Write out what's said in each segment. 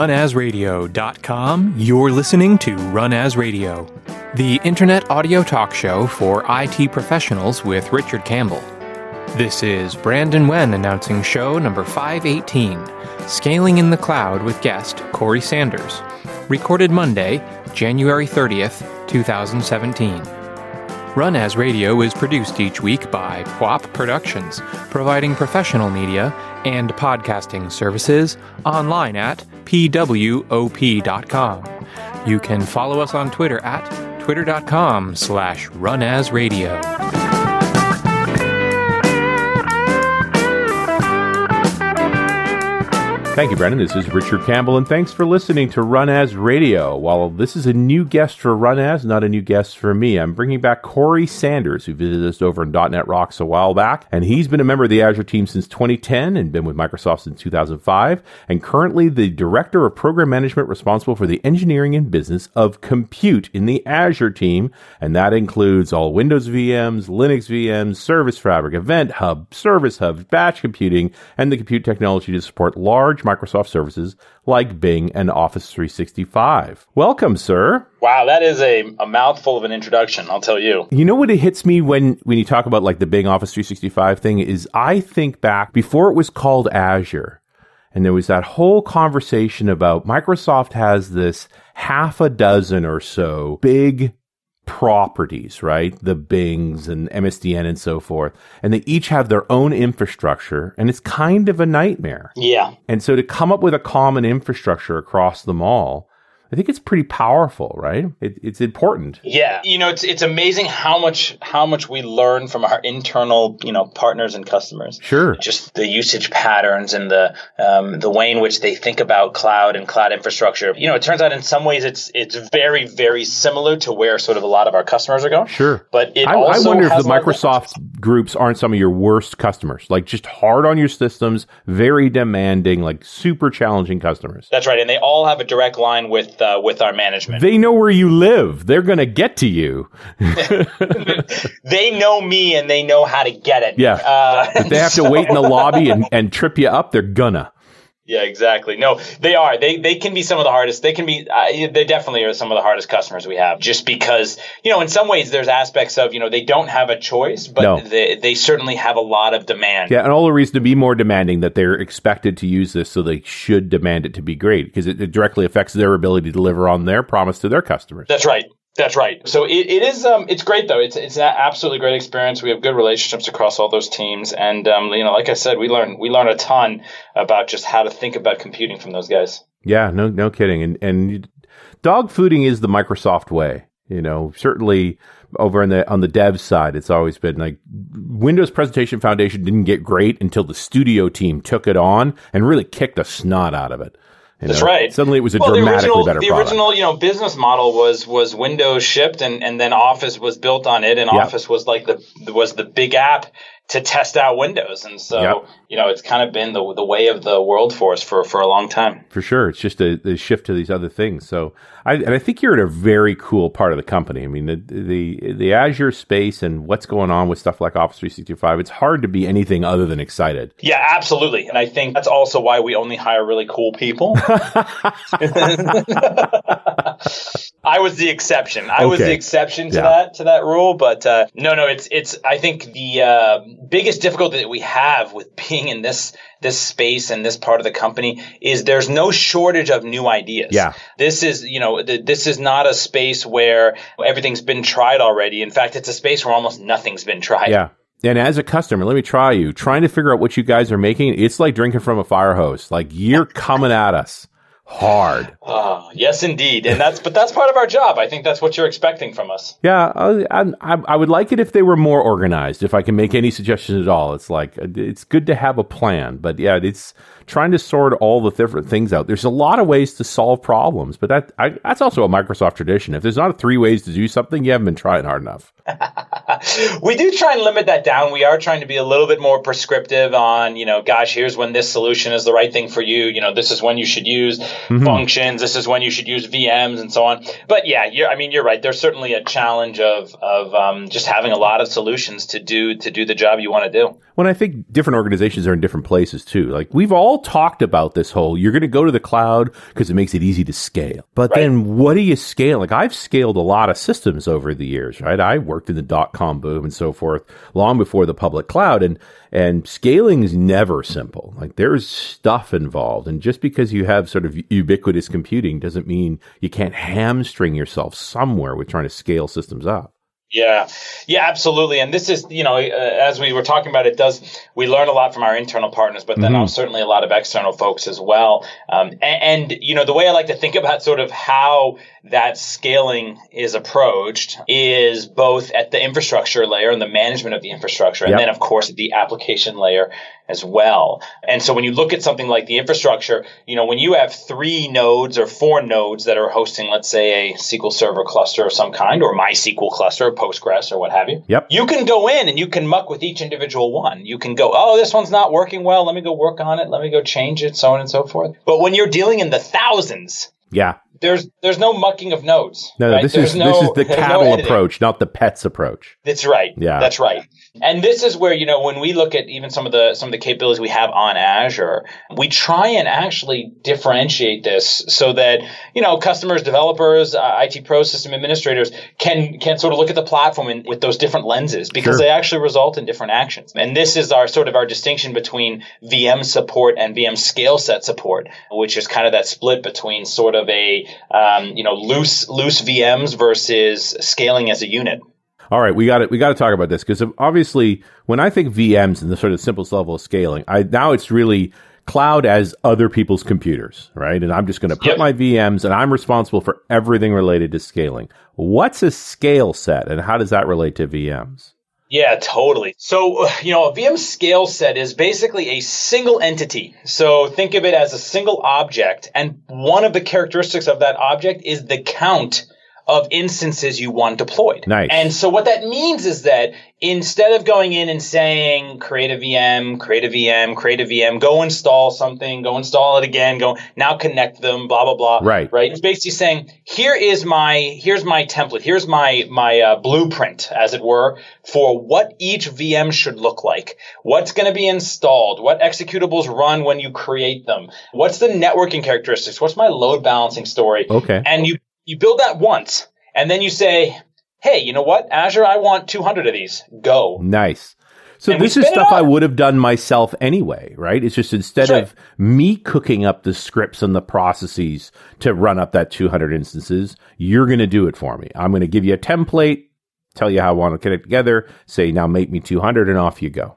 Runasradio.com, you're listening to Run As Radio, the internet audio talk show for IT professionals with Richard Campbell. This is Brandon Wen announcing show number 518, Scaling in the Cloud with guest Corey Sanders, recorded Monday, January 30th, 2017. Run As Radio is produced each week by PWOP Productions, providing professional media and podcasting services online at pwop.com. You can follow us on Twitter at twitter.com slash runasradio. Thank you, Brendan. This is Richard Campbell, and thanks for listening to Run As Radio. While this is a new guest for Run As, not a new guest for me, I'm bringing back Corey Sanders, who visited us over in .NET Rocks a while back, and he's been a member of the Azure team since 2010 and been with Microsoft since 2005, and currently the Director of Program Management responsible for the engineering and business of compute in the Azure team, and that includes all Windows VMs, Linux VMs, Service Fabric, Event Hub, Service Hub, batch computing, and the compute technology to support large Microsoft services like Bing and Office 365. Welcome, sir. Wow, that is a, a mouthful of an introduction, I'll tell you. You know what it hits me when, when you talk about like the Bing Office 365 thing is I think back before it was called Azure. And there was that whole conversation about Microsoft has this half a dozen or so big properties, right? The Bings and MSDN and so forth. And they each have their own infrastructure and it's kind of a nightmare. Yeah. And so to come up with a common infrastructure across them all I think it's pretty powerful, right? It, it's important. Yeah, you know, it's it's amazing how much how much we learn from our internal, you know, partners and customers. Sure. Just the usage patterns and the um, the way in which they think about cloud and cloud infrastructure. You know, it turns out in some ways it's it's very very similar to where sort of a lot of our customers are going. Sure. But it I, also I wonder if the a lot of Microsoft groups aren't some of your worst customers, like just hard on your systems, very demanding, like super challenging customers. That's right, and they all have a direct line with uh, with our management. They know where you live. They're going to get to you. they know me and they know how to get it. Yeah. Uh, If they have to wait in the lobby and, and trip you up, they're gonna. Yeah, exactly. No, they are. They they can be some of the hardest. They can be. Uh, they definitely are some of the hardest customers we have. Just because you know, in some ways, there's aspects of you know they don't have a choice, but No. they they certainly have a lot of demand. Yeah, and all the reason to be more demanding that they're expected to use this, so they should demand it to be great because it, it directly affects their ability to deliver on their promise to their customers. That's right. That's right. So it, it is um it's great though. It's it's an absolutely great experience. We have good relationships across all those teams, and um you know like I said, we learn we learn a ton about just how to think about computing from those guys. Yeah, no, no kidding. And and dog fooding is the Microsoft way. You know, certainly over on the on the dev side, it's always been like Windows Presentation Foundation didn't get great until the studio team took it on and really kicked the snot out of it. You That's know? right. Suddenly, it was a Well, the dramatically original, better the product. original, you know, business model was was Windows shipped, and, and then Office was built on it, and Yep. Office was like the was the big app to test out Windows, and so Yep. you know, it's kind of been the the way of the world for us for for a long time. for sure. It's just a, a shift to these other things. So, I, and I think you're in a very cool part of the company. I mean, the, the the Azure space and what's going on with stuff like Office 365. It's hard to be anything other than excited. Yeah, absolutely, and I think that's also why we only hire really cool people. I was the exception. I was the exception to Yeah. that to that rule, but uh, no, no, it's it's. I think the uh, biggest difficulty that we have with being in this this space and this part of the company is there's no shortage of new ideas. Yeah. this is you know th- this is not a space where everything's been tried already. In fact, it's a space where almost nothing's been tried. Yeah. And as a customer, let me try you. Trying to figure out what you guys are making, it's like drinking from a fire hose. Like you're coming at us hard. Oh, yes, indeed, and that's but that's part of our job. I think that's what you're expecting from us. Yeah, I, I, I would like it if they were more organized. If I can make any suggestions at all, it's like uh, it's good to have a plan, but yeah, it's trying to sort all the different things out. There's a lot of ways to solve problems, but that I, that's also a Microsoft tradition. If there's not three ways to do something, you haven't been trying hard enough. we do try and limit that down. We are trying to be a little bit more prescriptive on, you know, gosh, here's when this solution is the right thing for you. You know, this is when you should use mm-hmm. functions. This is when you should use VMs and so on. But yeah, I mean, you're right. There's certainly a challenge of of um, just having a lot of solutions to do to do the job you want to do. When I think different organizations are in different places too. Like we've all talked about this whole you're going to go to the cloud because it makes it easy to scale. But right. then what do you scale? Like I've scaled a lot of systems over the years, right? I worked in the dot com boom and so forth long before the public cloud and and scaling is never simple. Like there's stuff involved and just because you have sort of ubiquitous computing doesn't mean you can't hamstring yourself somewhere with trying to scale systems up. Yeah, yeah, absolutely. And this is, you know, uh, as we were talking about, it does. We learn a lot from our internal partners, but then mm-hmm. certainly a lot of external folks as well. Um, and, and, you know, the way I like to think about sort of how that scaling is approached is both at the infrastructure layer and the management of the infrastructure, and yep. then of course at the application layer as well. And so when you look at something like the infrastructure, you know, when you have three nodes or four nodes that are hosting, let's say a SQL Server cluster of some kind, or MySQL cluster, Postgres, or what have you, yep. you can go in and you can muck with each individual one. You can go, oh, this one's not working well. Let me go work on it. Let me go change it, so on and so forth. But when you're dealing in the thousands, yeah there's there's no mucking of nodes. No, right? this there's is no, this is the cattle no approach, not the pets approach. That's right. Yeah, that's right. And this is where you know when we look at even some of the some of the capabilities we have on Azure, we try and actually differentiate this so that you know customers, developers, uh, IT pro system administrators can can sort of look at the platform in, with those different lenses because sure. they actually result in different actions. And this is our sort of our distinction between VM support and VM scale set support, which is kind of that split between sort of a um, you know loose loose VMs versus scaling as a unit. All right, we got it. We got to talk about this because obviously, when I think VMs and the sort of simplest level of scaling, I now it's really cloud as other people's computers, right? And I'm just going to put my VMs and I'm responsible for everything related to scaling. What's a scale set and how does that relate to VMs? Yeah, totally. So, uh, you know, a VM scale set is basically a single entity. So think of it as a single object. And one of the characteristics of that object is the count of instances you want deployed. Nice. And so what that means is that instead of going in and saying create a VM, create a VM, create a VM, go install something, go install it again, go now connect them, blah blah blah. Right. Right. It's basically saying here is my here's my template, here's my my uh, blueprint, as it were, for what each VM should look like, what's going to be installed, what executables run when you create them, what's the networking characteristics, what's my load balancing story. Okay. And you you build that once, and then you say, hey, you know what? Azure, I want 200 of these. Go. Nice. So and this is stuff I would have done myself anyway, right? It's just instead right. of me cooking up the scripts and the processes to run up that 200 instances, you're going to do it for me. I'm going to give you a template, tell you how I want to it together, say now make me 200 and off you go.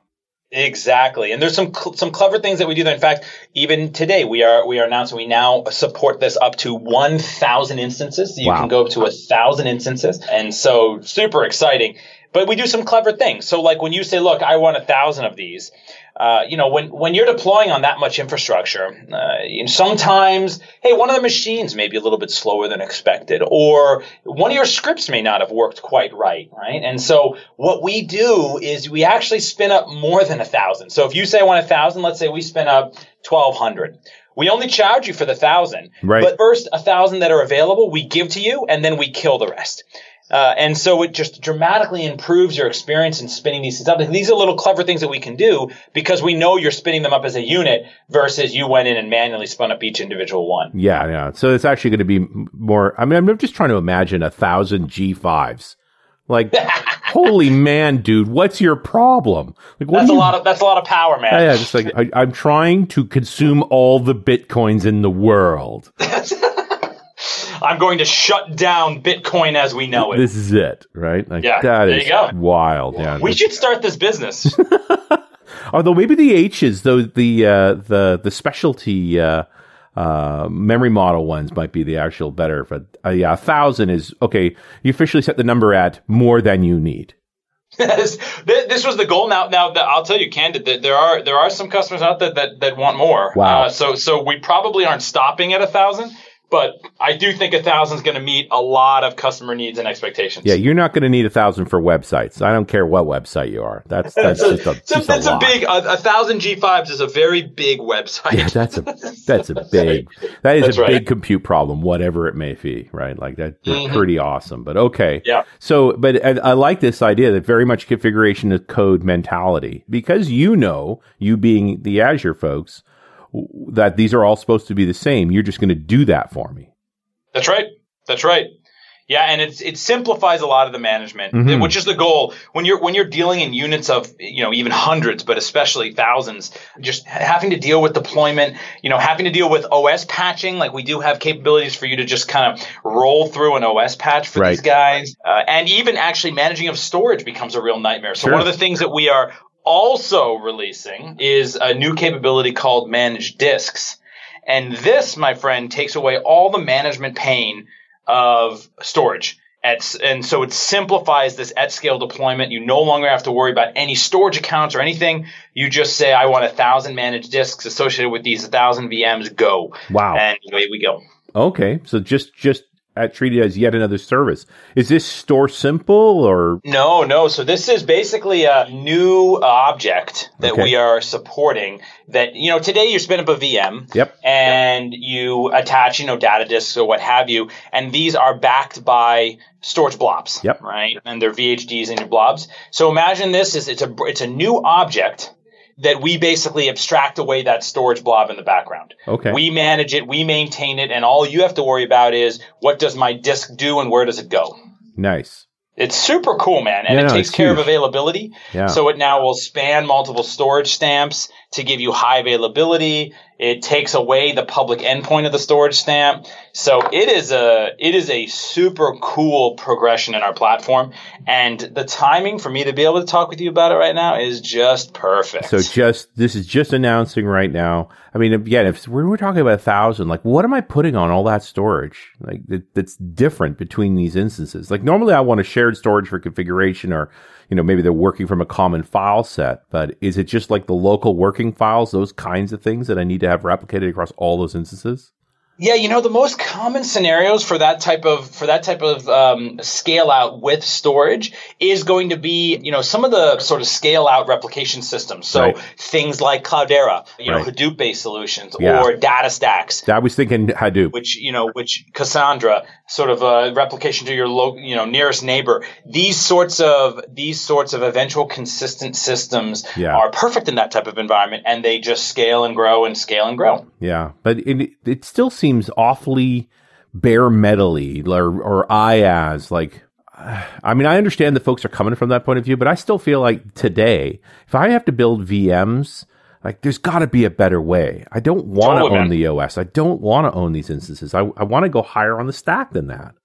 Exactly, and there's some cl- some clever things that we do. There. In fact, even today we are we are announcing we now support this up to 1,000 instances. So you wow. can go up to a thousand instances, and so super exciting. But we do some clever things. So like when you say, "Look, I want a thousand of these," Uh, you know, when, when you're deploying on that much infrastructure, uh, sometimes, hey, one of the machines may be a little bit slower than expected, or one of your scripts may not have worked quite right, right? And so what we do is we actually spin up more than a thousand. So if you say I want a thousand, let's say we spin up 1200. We only charge you for the thousand. Right. But first, a thousand that are available, we give to you, and then we kill the rest. Uh, and so it just dramatically improves your experience in spinning these things up. These are little clever things that we can do because we know you're spinning them up as a unit versus you went in and manually spun up each individual one. Yeah, yeah. So it's actually going to be more. I mean, I'm just trying to imagine a thousand G5s. Like, holy man, dude, what's your problem? Like, what that's you, a lot of that's a lot of power, man. Yeah, yeah just like I, I'm trying to consume all the bitcoins in the world. I'm going to shut down Bitcoin as we know it. This is it, right? Like, yeah, that there is you go. wild. Yeah, we should start this business. Although maybe the H's, though the uh, the the specialty uh, uh, memory model ones might be the actual better. But uh, yeah, a thousand is okay. You officially set the number at more than you need. this, this was the goal. Now, now I'll tell you, candid, that there are there are some customers out there that, that want more. Wow. Uh, so so we probably aren't stopping at a thousand but I do think a thousand is going to meet a lot of customer needs and expectations. Yeah, you're not going to need a thousand for websites. I don't care what website you are. That's that's so, just a, just that's a, a, big a, a thousand G5s is a very big website. Yeah, that's a that's a big that is That's a right. big compute problem, whatever it may be, right? Like that, they're Mhm. pretty awesome. But okay, Yeah. So, but I, I like this idea that very much configuration to code mentality because you know, you being the Azure folks, that these are all supposed to be the same. You're just going to do that for me. That's right. That's right. Yeah, and it's it simplifies a lot of the management, Mhm. which is the goal. When you're when you're dealing in units of you know even hundreds, but especially thousands, just having to deal with deployment, you know, having to deal with OS patching. Like we do have capabilities for you to just kind of roll through an OS patch for these guys, uh, and even actually managing of storage becomes a real nightmare. So Sure. one of the things that we are also releasing is a new capability called Managed Disks. And this, my friend, takes away all the management pain of storage. At, and so it simplifies this at scale deployment. You no longer have to worry about any storage accounts or anything. You just say, I want a thousand managed disks associated with these thousand VMs. Go. Wow. And away we go. Okay, so just just uh, treat it as yet another service. Is this store simple or No, no. So this is basically a new object that Okay. we are supporting. That you know, today you spin up a VM, Yep. and you attach you know data disks or what have you, and these are backed by storage blobs, Yep. right? And they're VHDs in your blobs. So imagine this is it's a it's a new object that we basically abstract away that storage blob in the background. okay? We manage it, we maintain it, and all you have to worry about is what does my disk do and where does it go. nice. It's super cool, man, and Yeah, it no, takes care of availability. Yeah. So it now will span multiple storage stamps to give you high availability. It takes away the public endpoint of the storage stamp. So it is a it is a super cool progression in our platform, and the timing for me to be able to talk with you about it right now is just perfect. So just this is just announcing right now. I mean, again, if we're, we're talking about a thousand, like what am I putting on all that storage? Like that, that's different between these instances. Like normally, I want a shared storage for configuration, or you know maybe they're working from a common file set. But is it just like the local working files, those kinds of things that I need to have replicated across all those instances? Yeah, you know the most common scenarios for that type of for that type of um, scale out with storage is going to be you know some of the sort of scale out replication systems. So Right. things like Cloudera, you know Hadoop based solutions, Yeah. or DataStax, I was thinking Hadoop. which you know which Cassandra sort of a replication to your lo- you know nearest neighbor. These sorts of these sorts of eventual consistent systems Yeah. are perfect in that type of environment, and they just scale and grow and scale and grow. Yeah, but it, it still seems awfully bare metally or, or IaaS. Like, I mean, I understand that folks are coming from that point of view, but I still feel like today, if I have to build VMs, like there's got to be a better way. I don't want to Totally, own man. the OS. I don't want to own these instances. I, I want to go higher on the stack than that.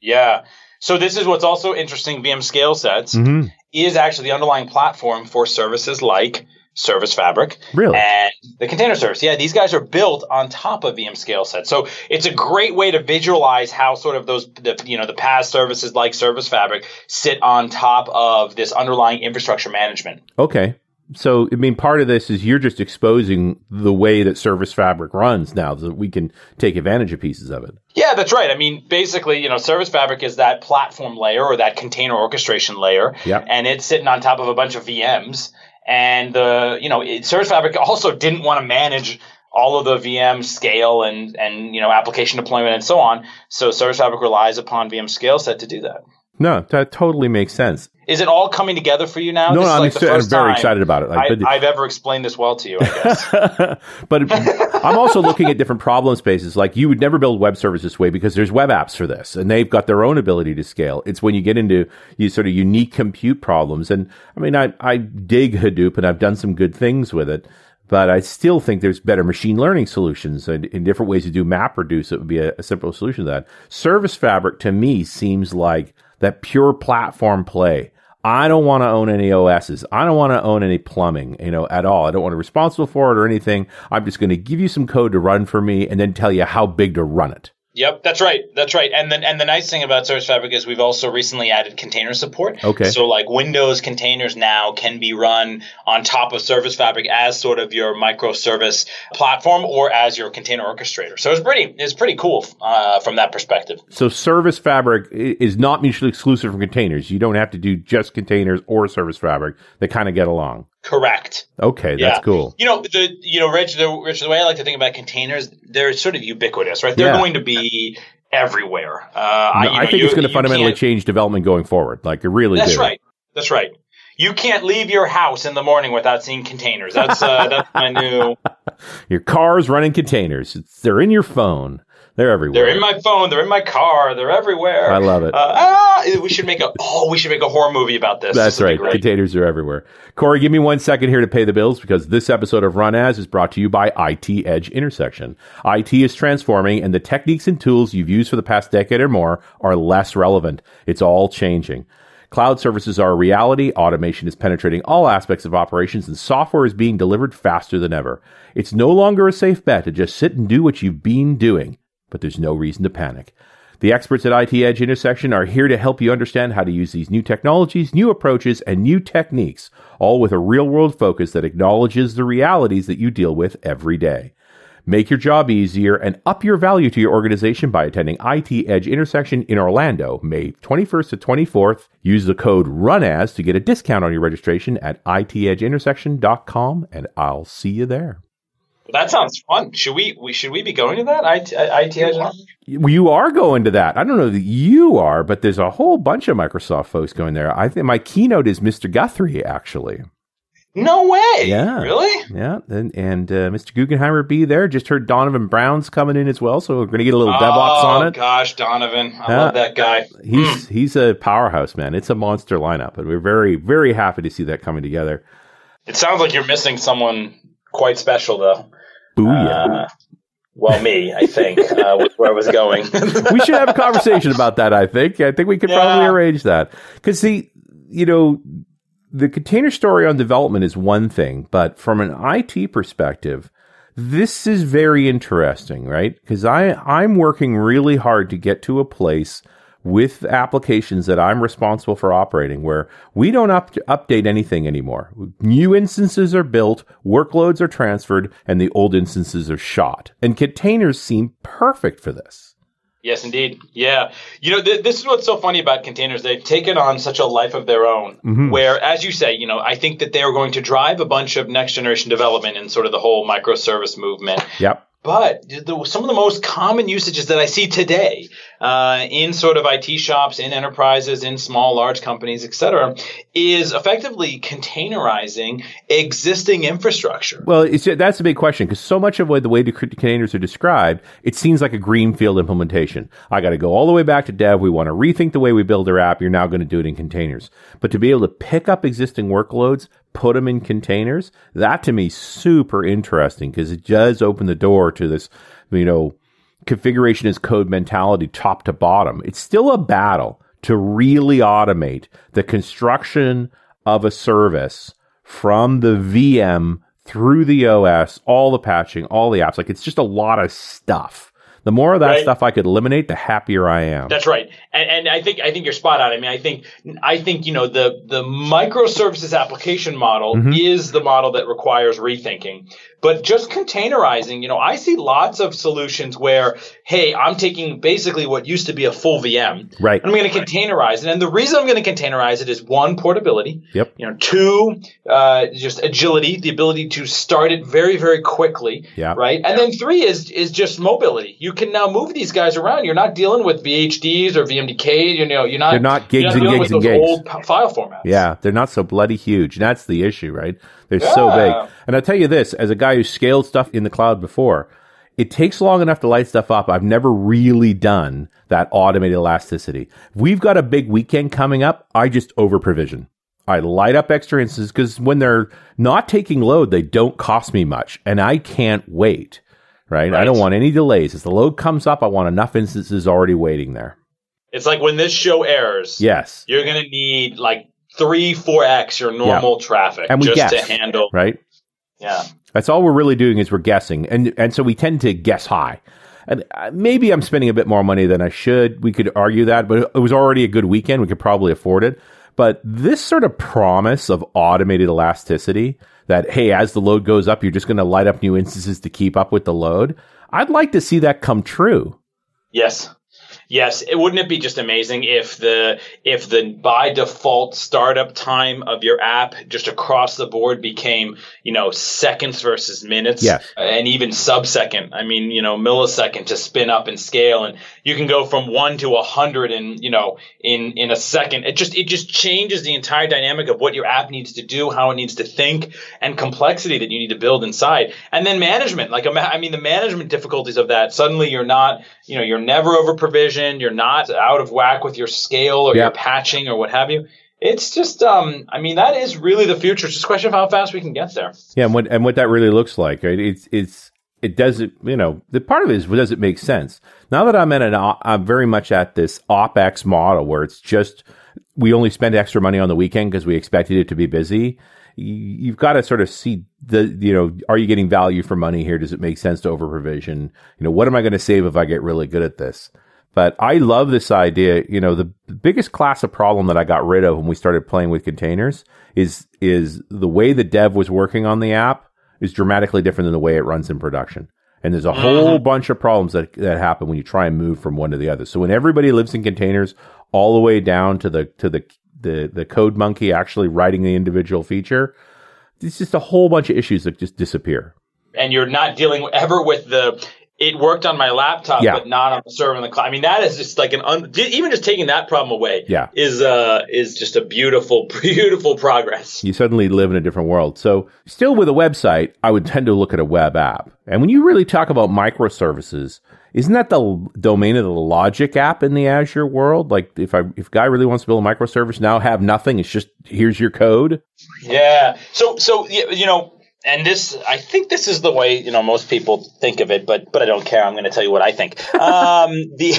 Yeah. So this is what's also interesting. VM scale sets Mm-hmm. is actually the underlying platform for services like Service Fabric Really? and the container service. Yeah, these guys are built on top of VM scale sets. So it's a great way to visualize how sort of those, the, you know, the PaaS services like Service Fabric sit on top of this underlying infrastructure management. Okay. So, I mean, part of this is you're just exposing the way that Service Fabric runs now so that we can take advantage of pieces of it. Yeah, that's right. I mean, basically, you know, Service Fabric is that platform layer or that container orchestration layer, Yep. and it's sitting on top of a bunch of VMs. And the, you know, it, Service Fabric also didn't want to manage all of the VM scale and and you know application deployment and so on. So Service Fabric relies upon VM scale set to do that. No, that totally makes sense. Is it all coming together for you now? No, is I'm, like the exci- I'm very excited about it. Like, I, I've ever explained this well to you. I guess. but I'm also looking at different problem spaces. Like you would never build web service this way because there's web apps for this, and they've got their own ability to scale. It's when you get into these sort of unique compute problems. And I mean, I I dig Hadoop, and I've done some good things with it. But I still think there's better machine learning solutions and in different ways to do map reduce. It would be a, a simple solution to that. Service Fabric to me seems like that pure platform play. I don't want to own any OSs. I don't want to own any plumbing, you know, at all. I don't want to be responsible for it or anything. I'm just going to give you some code to run for me and then tell you how big to run it. Yep, that's right. That's right. And then and the nice thing about Service Fabric is we've also recently added container support. Okay. So like Windows containers now can be run on top of Service Fabric as sort of your microservice platform or as your container orchestrator. So it's pretty it's pretty cool uh, from that perspective. So Service Fabric is not mutually exclusive from containers. You don't have to do just containers or Service Fabric. They kind of get along. Correct. Okay, Yeah. that's cool. You know the you know Rich the Rich the way I like to think about containers they're sort of ubiquitous right they're Yeah. going to be everywhere. Uh, I, No, I know, think you- it's going to fundamentally change development going forward. Like it really That's do. right. That's right. You can't leave your house in the morning without seeing containers. That's uh, that's my new. Your car's running containers. It's, they're in your phone. They're everywhere. They're in my phone. They're in my car. They're everywhere. I love it. Uh, ah, we should make a oh, we should make a horror movie about this. That's This right. Containers are everywhere. Corey, give me one second here to pay the bills because this episode of Run As is brought to you by IT Edge Intersection. IT is transforming and the techniques and tools you've used for the past decade or more are less relevant. It's all changing. Cloud services are a reality. Automation is penetrating all aspects of operations and software is being delivered faster than ever. It's no longer a safe bet to just sit and do what you've been doing, but there's no reason to panic. The experts at IT Edge Intersection are here to help you understand how to use these new technologies, new approaches, and new techniques, all with a real world focus that acknowledges the realities that you deal with every day. Make your job easier and up your value to your organization by attending IT Edge Intersection in Orlando, May 21st to 24th. Use the code RUNAS to get a discount on your registration at itedgeintersection.com, and I'll see you there. That sounds fun. Should we? We should we be going to that? IT, IT You are going to that. I don't know that you are, but there's a whole bunch of Microsoft folks going there. I think my keynote is Mr. Guthrie, actually. No way. Yeah. Really? Yeah, and, and uh, Mr. Guggenheimer be there. Just heard Donovan Brown's coming in as well, so we're going to get a little DevOps oh, on it. gosh, Donovan, I Yeah. love that guy. He's he's a powerhouse, man. It's a monster lineup, and we're very very happy to see that coming together. It sounds like you're missing someone quite special, though. Booyah! Uh, well, me, I think, uh, was where I was going. we should have a conversation about that. I think. I think we could probably arrange that because the you know the container story on development is one thing, but from an IT perspective, this is very interesting, right? Because I I'm working really hard to get to a place with applications that I'm responsible for operating where we don't up, update anything anymore. New instances are built, workloads are transferred, and the old instances are shot. And containers seem perfect for this. Yes, indeed. Yeah. You know, th- this is what's so funny about containers. They've taken on such a life of their own, Mm-hmm. where, as you say, you know, I think that they are going to drive a bunch of next generation development in sort of the whole microservice movement. Yep. But the, some of the most common usages that I see today uh, in sort of IT shops, in enterprises, in small, large companies, et cetera, is effectively containerizing existing infrastructure. Well, that's a big question because so much of what the way the containers are described, it seems like a greenfield implementation. I got to go all the way back to dev. We want to rethink the way we build our app. You're now going to do it in containers. But to be able to pick up existing workloads, put them in containers, that to me super interesting because it does open the door to this, you know, configuration as code mentality top to bottom. It's still a battle to really automate the construction of a service from the VM through the OS, all the patching, all the apps. Like it's just a lot of stuff. The more of that Right. stuff I could eliminate, the happier I am. That's right, and, and I think I think you're spot on. I mean, I think I think you know the the microservices application model Mm-hmm. is the model that requires rethinking. But just containerizing, you know, I see lots of solutions where, hey, I'm taking basically what used to be a full VM, Right. I'm going to containerize it. And the reason I'm going to containerize it is one, portability. Yep. You know, two, uh, just agility, the ability to start it very, very quickly. Yeah. Right. And then three is is just mobility. You can now move these guys around. You're not dealing with VHDs or VMDK. You know, you're not. They're not gigs you're and gigs and gigs. Old file formats. Yeah, they're not so bloody huge. That's the issue, right? They're so big. And I'll tell you this, as a guy who scaled stuff in the cloud before, it takes long enough to light stuff up. I've never really done that automated elasticity. We've got a big weekend coming up. I just over provision. I light up extra instances because when they're not taking load, they don't cost me much and I can't wait. Right? I don't want any delays. As the load comes up, I want enough instances already waiting there. It's like when this show airs. Yes. You're going to need like three, four x your normal traffic And we just guess, to handle. Right? Yeah. That's all we're really doing is we're guessing, and and so we tend to guess high, and uh, maybe I'm spending a bit more money than I should. We could argue that, but it was already a good weekend. We could probably afford it. But this sort of promise of automated elasticity that, hey, as the load goes up, you're just going to light up new instances to keep up with the load. I'd like to see that come true. Yes. Yes, it wouldn't it be just amazing if the if the by default startup time of your app just across the board became you know seconds versus minutes, and even subsecond. I mean, you know, millisecond to spin up and scale, and you can go from one to a hundred in you know in in a second. It just it just changes the entire dynamic of what your app needs to do, how it needs to think, and complexity that you need to build inside, and then management. Like I mean, the management difficulties of that. Suddenly, you're not you know you're never over provisioned you're not out of whack with your scale or yep. your patching or what have you. It's just, um, I mean, that is really the future. It's just a question of how fast we can get there. Yeah, and what and what that really looks like. Right? It's it's it does it. You know, the part of it is does it make sense? Now that I'm at an, I'm very much at this opex model where it's just we only spend extra money on the weekend because we expected it to be busy you've got to sort of see the you know are you getting value for money here does it make sense to over provision you know what am i going to save if i get really good at this but I love this idea. You know, the biggest class of problem that I got rid of when we started playing with containers is is the way the dev was working on the app is dramatically different than the way it runs in production. And there's a mm-hmm. whole bunch of problems that that happen when you try and move from one to the other. So when everybody lives in containers, all the way down to the to the the the code monkey actually writing the individual feature, it's just a whole bunch of issues that just disappear and you're not dealing ever with the it worked on my laptop, yeah. but not on the server in the cloud. I mean, that is just like an un, even just taking that problem away. Yeah. is uh is just a beautiful, beautiful progress. You suddenly live in a different world. So, still with a website, I would tend to look at a web app. And when you really talk about microservices, isn't that the domain of the logic app in the Azure world? Like, if I if a guy really wants to build a microservice now, have nothing. It's just here's your code. Yeah. So so you know and this i think this is the way you know most people think of it but but i don't care i'm going to tell you what i think um, the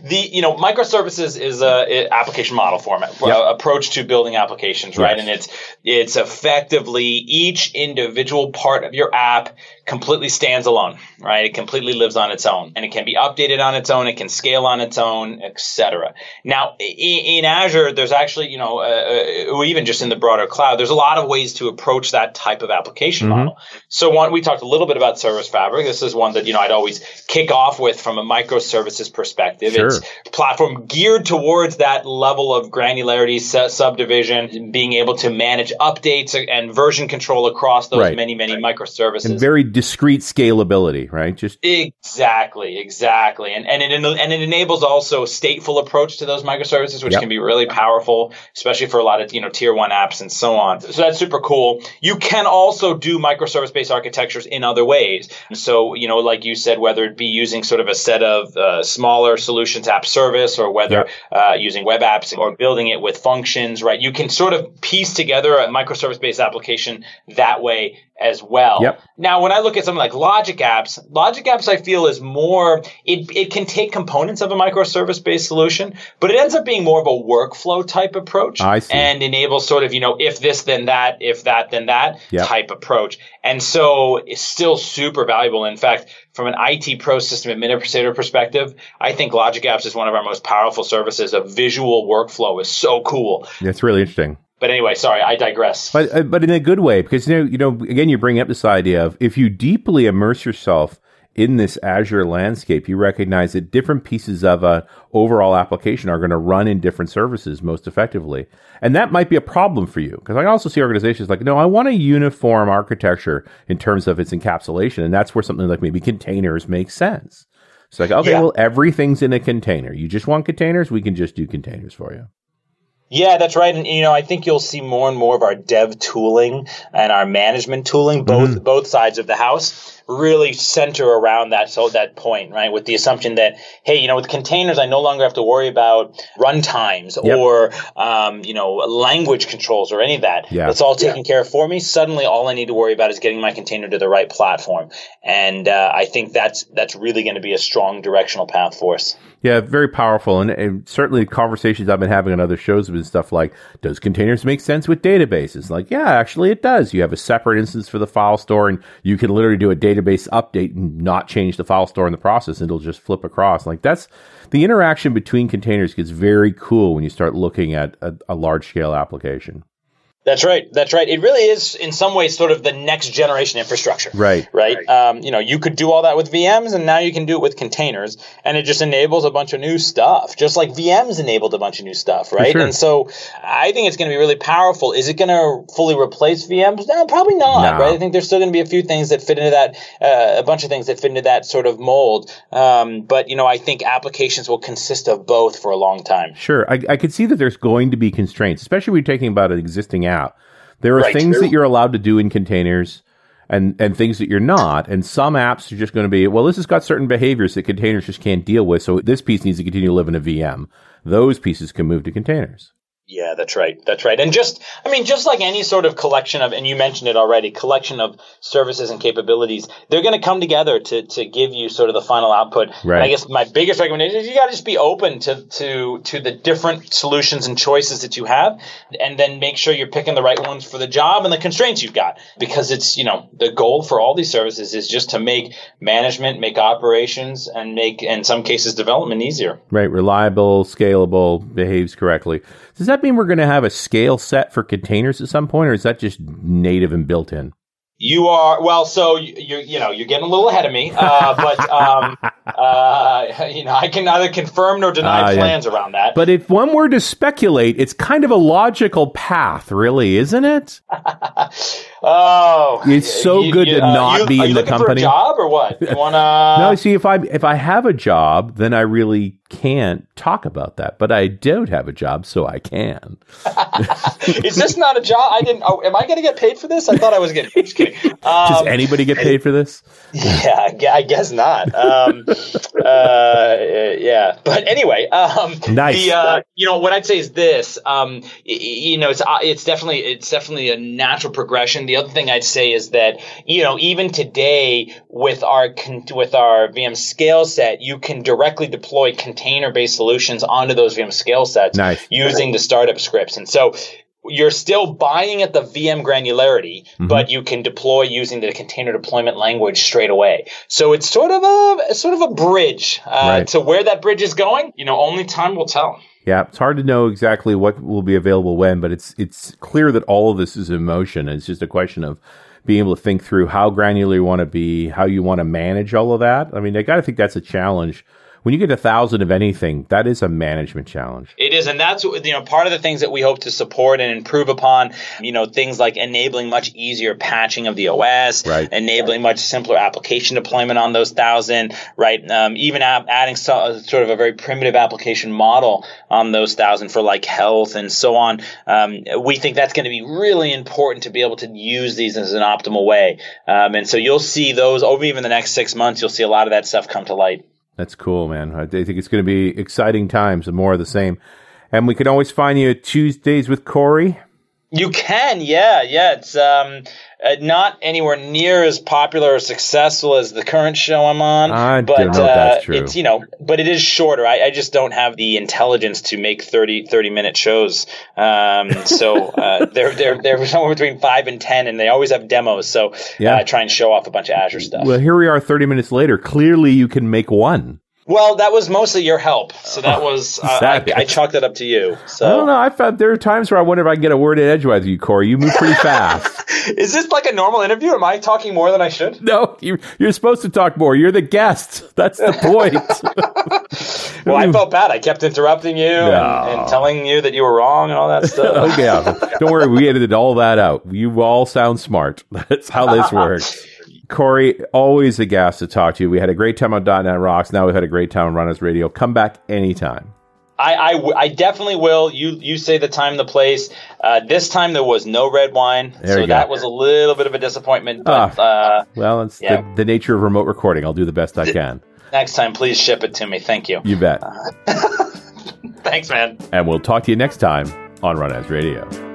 the you know microservices is a, a application model format yep. approach to building applications right yes. and it's it's effectively each individual part of your app completely stands alone, right? It completely lives on its own and it can be updated on its own. It can scale on its own, etc. Now, in, in, Azure, there's actually, you know, uh, uh, or even just in the broader cloud, there's a lot of ways to approach that type of application mm-hmm. model. So one, we talked a little bit about Service Fabric. This is one that, you know, I'd always kick off with from a microservices perspective. Sure. It's platform geared towards that level of granularity, subdivision, being able to manage updates and version control across those right. many, many microservices. And very discrete scalability, right? Just exactly, exactly, and and it and it enables also stateful approach to those microservices, which yep. can be really powerful, especially for a lot of you know tier one apps and so on. So that's super cool. You can also do microservice based architectures in other ways. So you know, like you said, whether it be using sort of a set of uh, smaller solutions app service, or whether yep. uh, using web apps or building it with functions, right? You can sort of piece together a microservice based application that way as well. Yep. Now, when I look at something like Logic Apps, Logic Apps I feel is more, it, it can take components of a microservice based solution, but it ends up being more of a workflow type approach I see. and enables sort of, you know, if this, then that, if that, then that yep. type approach. And so it's still super valuable. In fact, from an IT pro system administrator perspective, I think Logic Apps is one of our most powerful services. A visual workflow is so cool. It's really interesting. But anyway, sorry, I digress. But uh, but in a good way, because you know, you know, again, you bring up this idea of if you deeply immerse yourself in this Azure landscape, you recognize that different pieces of a overall application are going to run in different services most effectively, and that might be a problem for you. Because I also see organizations like, no, I want a uniform architecture in terms of its encapsulation, and that's where something like maybe containers makes sense. It's like, okay, yeah. well, everything's in a container. You just want containers? We can just do containers for you. Yeah, that's right. And you know, I think you'll see more and more of our dev tooling and our management tooling, both mm-hmm. both sides of the house, really center around that so that point, right? With the assumption that, hey, you know, with containers, I no longer have to worry about runtimes yep. or um, you know, language controls or any of that. Yeah. It's all taken yeah. care of for me. Suddenly all I need to worry about is getting my container to the right platform. And uh, I think that's that's really going to be a strong directional path for us. Yeah, very powerful. And, and, certainly conversations I've been having on other shows have been stuff like, does containers make sense with databases? Like, yeah, actually it does. You have a separate instance for the file store and you can literally do a database update and not change the file store in the process. It'll just flip across. Like that's the interaction between containers gets very cool when you start looking at a, a large scale application. That's right. That's right. It really is, in some ways, sort of the next generation infrastructure. Right. Right. Um, you know, you could do all that with VMs, and now you can do it with containers, and it just enables a bunch of new stuff, just like VMs enabled a bunch of new stuff, right? sure. And so, I think it's going to be really powerful. Is it going to fully replace VMs? No, probably not. No. Right. I think there's still going to be a few things that fit into that, uh, a bunch of things that fit into that sort of mold. Um, but you know, I think applications will consist of both for a long time. Sure. I, I could see that there's going to be constraints, especially when you're talking about an existing app. There are Right. things that you're allowed to do in containers and, and things that you're not. And some apps are just going to be, well, this has got certain behaviors that containers just can't deal with. So this piece needs to continue to live in a VM. Those pieces can move to containers. Yeah, that's right. That's right. And just, I mean, just like any sort of collection of, and you mentioned it already, collection of services and capabilities, they're going to come together to, to give you sort of the final output. Right. And I guess my biggest recommendation is you got to just be open to, to, to the different solutions and choices that you have, and then make sure you're picking the right ones for the job and the constraints you've got. Because it's, you know, the goal for all these services is just to make management, make operations, and make, in some cases, development easier. Right. Reliable, scalable, behaves correctly. Does that mean we're going to have a scale set for containers at some point, or is that just native and built in? You are well, so you- you're know you're getting a little ahead of me, uh, but um, uh, you know I can neither confirm nor deny yeah. plans around that. But if one were to speculate, it's kind of a logical path, really, isn't it? oh, It's so good to not be are in you the company. Job or what? You wanna? no, see, if I if I have a job, then I really can't talk about that. But I don't have a job, so I can. is this not a job? I didn't. Oh, am I going to get paid for this? I thought I was getting. I'm just kidding. Does Um, anybody get paid for this? yeah, I I guess not. Um, uh, yeah, but anyway, um, Nice. The, uh, you know what I'd say is this. Um, you know, it's uh, it's definitely it's definitely a natural progression. The other thing I'd say is that you know even today with our con- with our VM scale set, you can directly deploy container based solutions onto those VM scale sets Nice. using the startup scripts, and so you're still buying at the VM granularity, Mm-hmm. but you can deploy using the container deployment language straight away. So it's sort of a sort of a bridge uh, Right. to where that bridge is going. You know, only time will tell. Yeah, it's hard to know exactly what will be available when, but it's it's clear that all of this is in motion. It's just a question of being able to think through how granular you want to be, how you want to manage all of that. I mean, I got to think that's a challenge. When you get a thousand of anything, that is a management challenge. It is, and that's you know part of the things that we hope to support and improve upon. You know, things like enabling much easier patching of the OS, Right. enabling much simpler application deployment on those thousand, right? Um, even adding so, sort of a very primitive application model on those thousand for like health and so on. Um, we think that's going to be really important to be able to use these as an optimal way. Um, and so you'll see those over even the next six months. You'll see a lot of that stuff come to light. That's cool, man. I think it's going to be exciting times and more of the same. And we can always find you Tuesdays with Corey. You can, yeah, yeah. It's um, uh, not anywhere near as popular or successful as the current show I'm on. I but uh, that's true. it's you know, but it is shorter. I, I just don't have the intelligence to make 30, 30 minute shows. Um, so uh, they're they're they're somewhere between five and ten, and they always have demos. So Yeah. uh, I try and show off a bunch of Azure stuff. Well, here we are 30 minutes later. Clearly, you can make one. Well, that was mostly your help. So that was uh, I. I chalked that up to you. So I don't know. I found there are times where I wonder if I can get a word in edgewise with you, Corey. You move pretty fast. is this like a normal interview? Am I talking more than I should? no, you, you're supposed to talk more. You're the guest. That's the point. Well, I felt bad. I kept interrupting you No. and, and telling you that you were wrong and all that stuff. okay, yeah. don't worry. We edited all that out. You all sound smart. That's how this works. Corey, always a gas to talk to you. We had a great time on .NET Rocks. Now we've had a great time on Run As Radio. Come back anytime. I, I definitely will. You you say the time, the place. Uh, this time there was no red wine, There so that was a little bit of a disappointment. But uh, Well, it's Yeah. the, the nature of remote recording. I'll do the best I can. next time, please ship it to me. Thank you. You bet. Thanks, man. And we'll talk to you next time on Run As Radio.